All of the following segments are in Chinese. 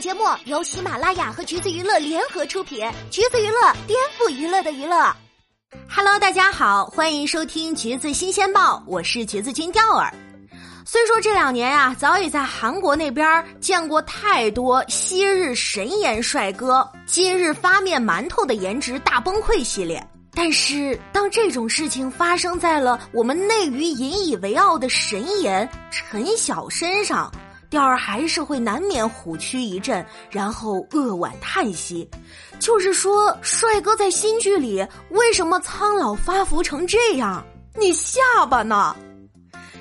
节目由喜马拉雅和橘子娱乐联合出品，橘子娱乐颠覆娱乐的娱乐。Hello，大家好，欢迎收听橘子新鲜报，我是橘子君钓儿。虽说这两年啊，早已在韩国那边见过太多昔日神颜帅哥，今日发面馒头的颜值大崩溃系列，但是当这种事情发生在了我们内娱引以为傲的神颜陈晓身上。调儿还是会难免虎躯一震，然后扼腕叹息。就是说，帅哥在新剧里为什么苍老发福成这样？你下巴呢？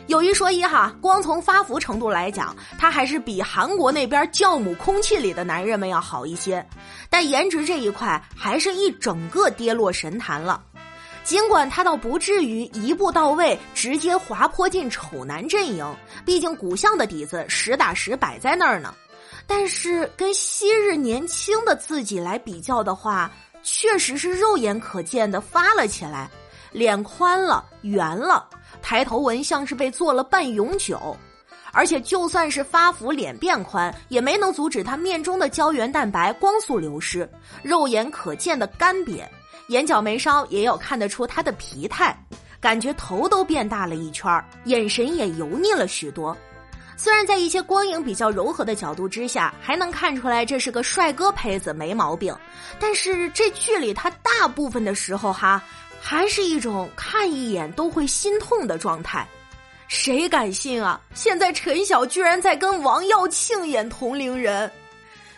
有一说一哈，光从发福程度来讲，他还是比韩国那边教母空气里的男人们要好一些。但颜值这一块，还是一整个跌落神坛了。尽管他倒不至于一步到位，直接滑坡进丑男阵营，毕竟骨相的底子实打实摆在那儿呢。但是跟昔日年轻的自己来比较的话，确实是肉眼可见的发了起来，脸宽了、圆了，抬头纹像是被做了半永久。而且就算是发福脸变宽，也没能阻止他面中的胶原蛋白光速流失，肉眼可见的干瘪。眼角眉梢也有看得出他的疲态，感觉头都变大了一圈眼神也油腻了许多。虽然在一些光影比较柔和的角度之下，还能看出来这是个帅哥胚子，没毛病。但是这剧里他大部分的时候哈，还是一种看一眼都会心痛的状态。谁敢信啊？现在陈晓居然在跟王耀庆演同龄人。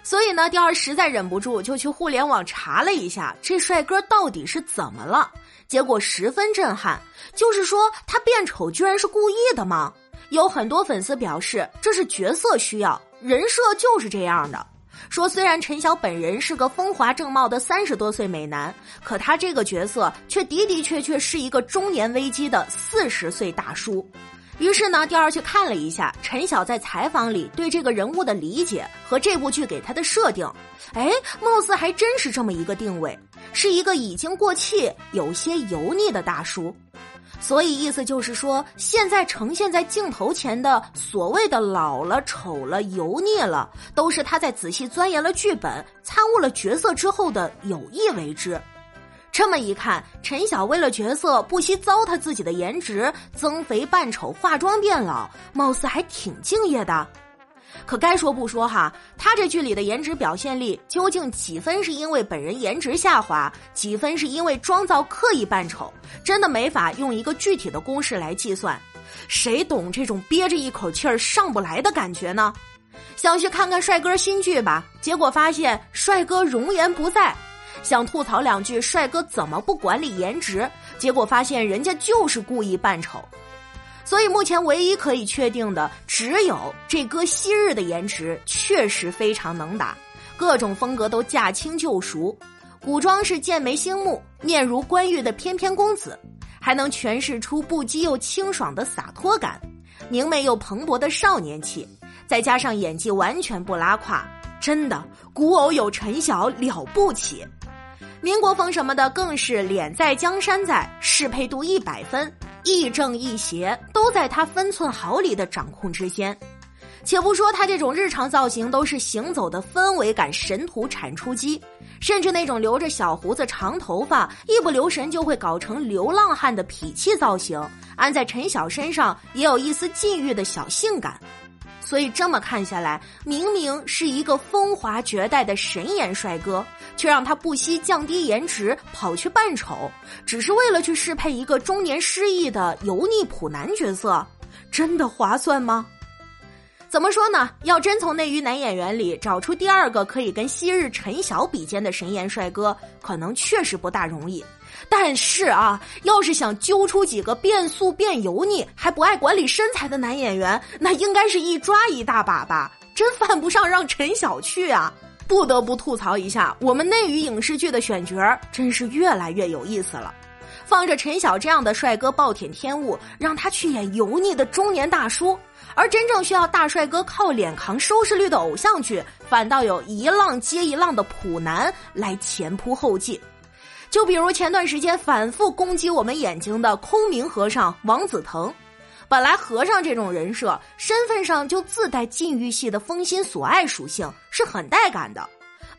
所以呢，第二实在忍不住，就去互联网查了一下这帅哥到底是怎么了。结果十分震撼，就是说他变丑居然是故意的吗？有很多粉丝表示这是角色需要，人设就是这样的。说虽然陈晓本人是个风华正茂的三十多岁美男，可他这个角色却的的确确是一个中年危机的四十岁大叔。于是呢，第二去看了一下陈晓在采访里对这个人物的理解和这部剧给他的设定，哎，貌似还真是这么一个定位，是一个已经过气、有些油腻的大叔。所以意思就是说，现在呈现在镜头前的所谓的老了、丑了、油腻了，都是他在仔细钻研了剧本、参悟了角色之后的有意为之。这么一看，陈晓为了角色不惜糟蹋自己的颜值，增肥扮丑、化妆变老，貌似还挺敬业的。可该说不说哈，他这剧里的颜值表现力究竟几分是因为本人颜值下滑，几分是因为妆造刻意扮丑，真的没法用一个具体的公式来计算。谁懂这种憋着一口气儿上不来的感觉呢？想去看看帅哥新剧吧，结果发现帅哥容颜不在。想吐槽两句，帅哥怎么不管理颜值？结果发现人家就是故意扮丑。所以目前唯一可以确定的，只有这哥昔日的颜值确实非常能打，各种风格都驾轻就熟。古装是剑眉星目，面如冠玉的翩翩公子，还能诠释出不羁又清爽的洒脱感，明媚又蓬勃的少年气，再加上演技完全不拉胯，真的古偶有陈晓了不起。民国风什么的更是脸在江山在，适配度一百分，亦正亦邪，都在他分寸毫厘的掌控之间。且不说他这种日常造型都是行走的氛围感神图产出机，甚至那种留着小胡子、长头发，一不留神就会搞成流浪汉的痞气造型，安在陈晓身上也有一丝禁欲的小性感。所以这么看下来，明明是一个风华绝代的神颜帅哥，却让他不惜降低颜值跑去扮丑，只是为了去适配一个中年失意的油腻普男角色，真的划算吗？怎么说呢？要真从内娱男演员里找出第二个可以跟昔日陈晓比肩的神颜帅哥，可能确实不大容易。但是啊，要是想揪出几个变素变油腻还不爱管理身材的男演员，那应该是一抓一大把吧？真犯不上让陈晓去啊！不得不吐槽一下，我们内娱影视剧的选角真是越来越有意思了。放着陈晓这样的帅哥暴殄天物，让他去演油腻的中年大叔，而真正需要大帅哥靠脸扛收视率的偶像剧，反倒有一浪接一浪的普男来前仆后继。就比如前段时间反复攻击我们眼睛的空明和尚王子腾，本来和尚这种人设，身份上就自带禁欲系的风心所爱属性，是很带感的。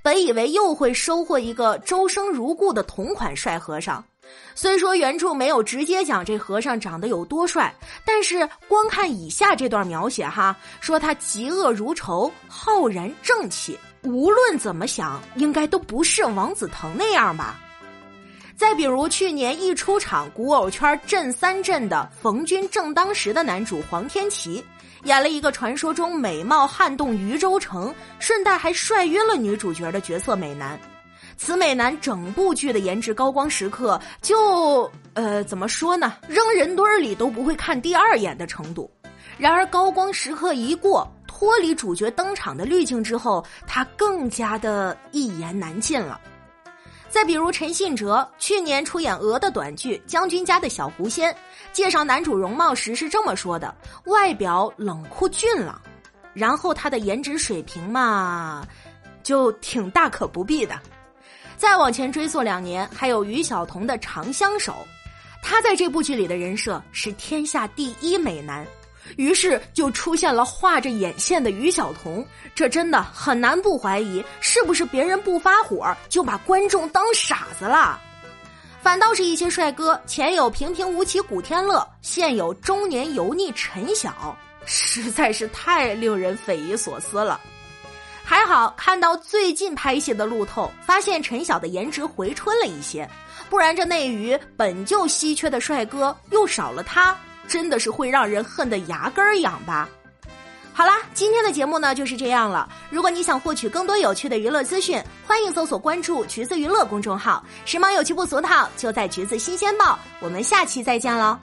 本以为又会收获一个周生如故的同款帅和尚，虽说原著没有直接讲这和尚长得有多帅，但是光看以下这段描写哈，说他嫉恶如仇，浩然正气，无论怎么想，应该都不是王子腾那样吧。再比如去年一出场古偶圈震三震的冯军正当时的男主黄天琪。演了一个传说中美貌撼动渝州城，顺带还帅晕了女主角的角色美男。此美男整部剧的颜值高光时刻，就呃怎么说呢？扔人堆里都不会看第二眼的程度。然而高光时刻一过，脱离主角登场的滤镜之后，他更加的一言难尽了。再比如陈信哲，去年出演《鹅》的短剧《将军家的小狐仙》，介绍男主容貌时是这么说的：外表冷酷俊朗，然后他的颜值水平嘛，就挺大可不必的。再往前追溯两年，还有于晓彤的《长相守》，他在这部剧里的人设是天下第一美男。于是就出现了画着眼线的于晓彤，这真的很难不怀疑是不是别人不发火就把观众当傻子了。反倒是一些帅哥，前有平平无奇古天乐，现有中年油腻陈晓，实在是太令人匪夷所思了。还好看到最近拍戏的路透，发现陈晓的颜值回春了一些，不然这内娱本就稀缺的帅哥又少了他。真的是会让人恨得牙根儿痒吧？好啦，今天的节目呢就是这样了。如果你想获取更多有趣的娱乐资讯，欢迎搜索关注“橘子娱乐”公众号，时髦有趣不俗套，就在“橘子新鲜报”。我们下期再见喽！